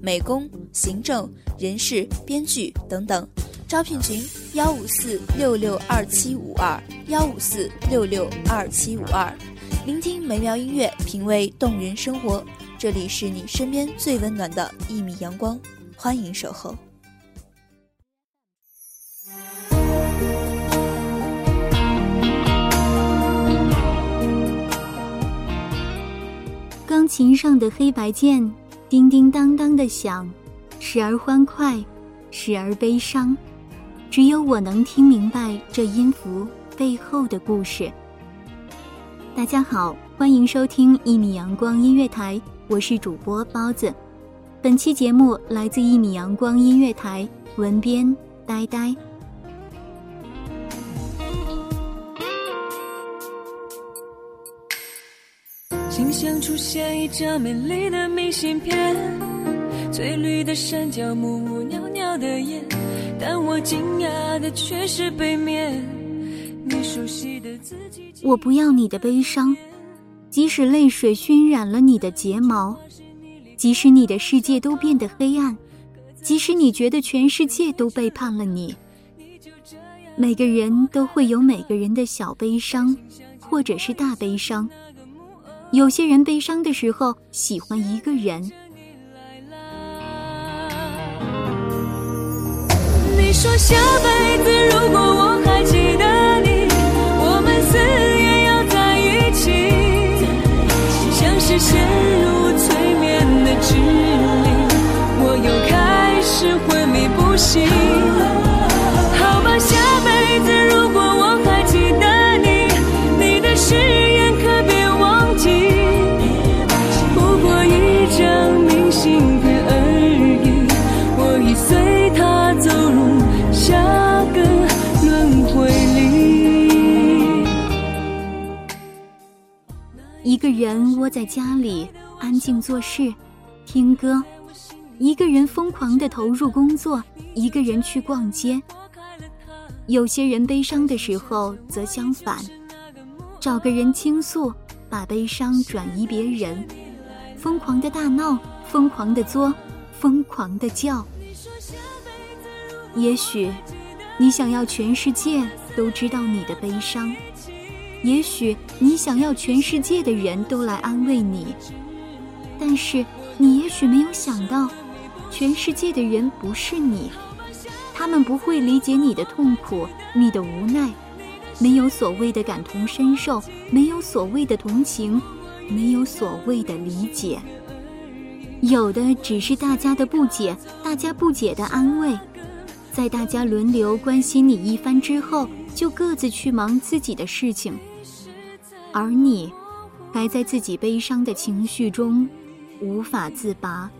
美工、行政、人事、编剧等等。招聘群：幺五四六六二七五二幺五四六六二七五二。聆听美妙音乐，品味动人生活。这里是你身边最温暖的一米阳光，欢迎守候。钢琴上的黑白键叮叮当当的响，时而欢快，时而悲伤，只有我能听明白这音符背后的故事。大家好，欢迎收听一米阳光音乐台，我是主播包子。本期节目来自一米阳光音乐台，文编呆呆。心想出现一张美丽的明信片，翠绿的山脚，木木袅袅的烟，但我惊讶的却是背面，你熟悉的字迹。我不要你的悲伤，即使泪水熏染了你的睫毛，即使你的世界都变得黑暗，即使你觉得全世界都背叛了你。每个人都会有每个人的小悲伤，或者是大悲伤。有些人悲伤的时候喜欢一个人，你说下辈子如果我还记得你，我们死也要在一起，像是陷入催眠的指人窝在家里安静做事，听歌；一个人疯狂地投入工作，一个人去逛街。有些人悲伤的时候则相反，找个人倾诉，把悲伤转移别人，疯狂的大闹，疯狂的作，疯狂的叫。也许，你想要全世界都知道你的悲伤。也许你想要全世界的人都来安慰你，但是你也许没有想到，全世界的人不是你，他们不会理解你的痛苦、你的无奈，没有所谓的感同身受，没有所谓的同情，没有所谓的理解，有的只是大家的不解，大家不解的安慰，在大家轮流关心你一番之后，就各自去忙自己的事情。而你，还在自己悲伤的情绪中无法自拔。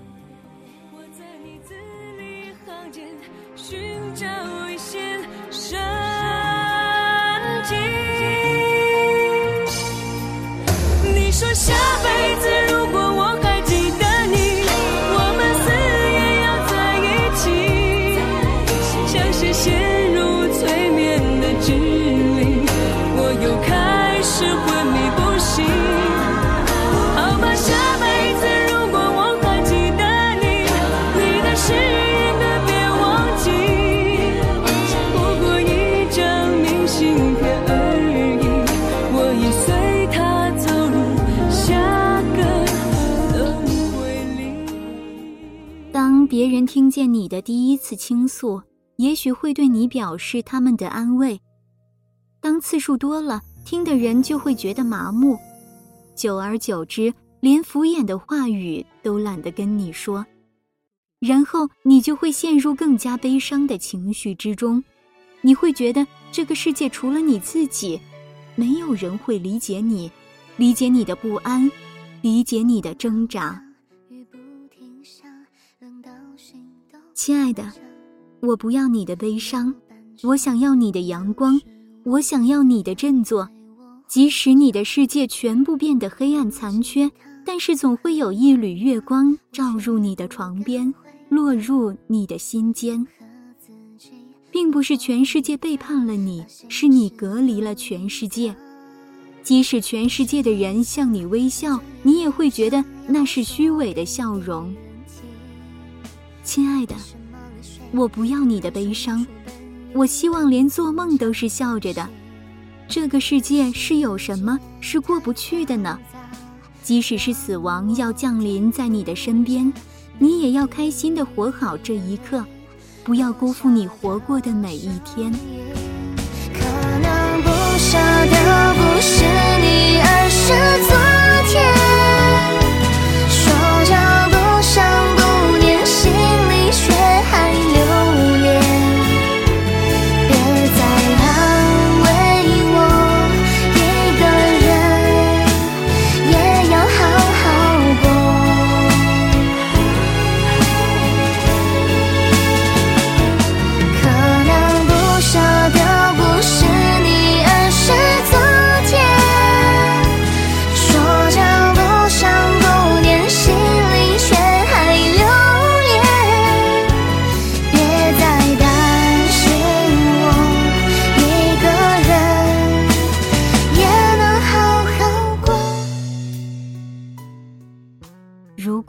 我在你字里行间寻找别人听见你的第一次倾诉，也许会对你表示他们的安慰。当次数多了，听的人就会觉得麻木，久而久之，连敷衍的话语都懒得跟你说，然后你就会陷入更加悲伤的情绪之中。你会觉得这个世界除了你自己，没有人会理解你，理解你的不安，理解你的挣扎。亲爱的，我不要你的悲伤，我想要你的阳光，我想要你的振作。即使你的世界全部变得黑暗残缺，但是总会有一缕月光照入你的床边，落入你的心间。并不是全世界背叛了你，是你隔离了全世界。即使全世界的人向你微笑，你也会觉得那是虚伪的笑容。亲爱的，我不要你的悲伤，我希望连做梦都是笑着的。这个世界是有什么是过不去的呢？即使是死亡要降临在你的身边，你也要开心的活好这一刻。不要辜负你活过的每一天。可能不舍的不是你，而是昨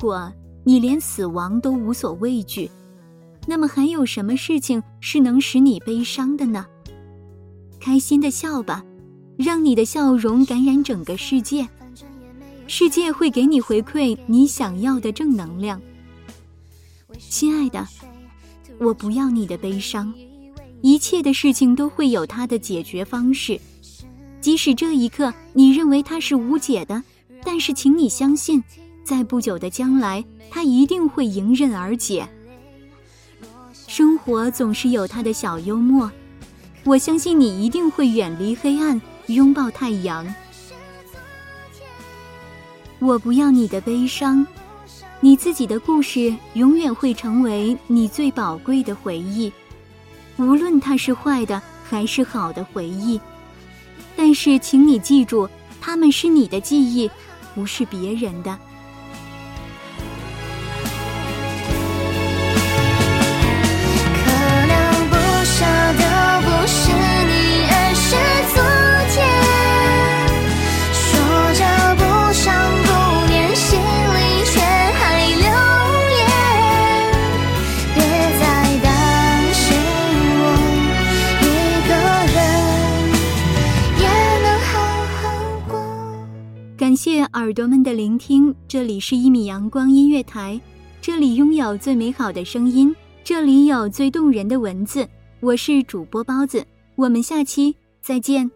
果你连死亡都无所畏惧，那么还有什么事情是能使你悲伤的呢？开心的笑吧，让你的笑容感染整个世界，世界会给你回馈你想要的正能量。亲爱的，我不要你的悲伤，一切的事情都会有它的解决方式，即使这一刻你认为它是无解的，但是请你相信，在不久的将来，它一定会迎刃而解。生活总是有它的小幽默，我相信你一定会远离黑暗，拥抱太阳。我不要你的悲伤，你自己的故事永远会成为你最宝贵的回忆，无论它是坏的还是好的回忆。但是，请你记住，它们是你的记忆，不是别人的。耳朵们的聆听，这里是一米阳光音乐台，这里拥有最美好的声音，这里有最动人的文字。我是主播包子，我们下期再见。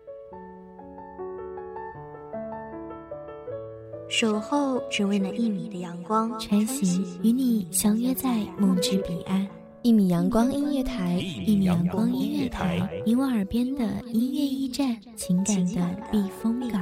守候只为那一米的阳光，穿行与你相约在梦之彼岸。一米阳光音乐台，一米阳光音乐台，你我耳边的音乐驿站，情感的避风港。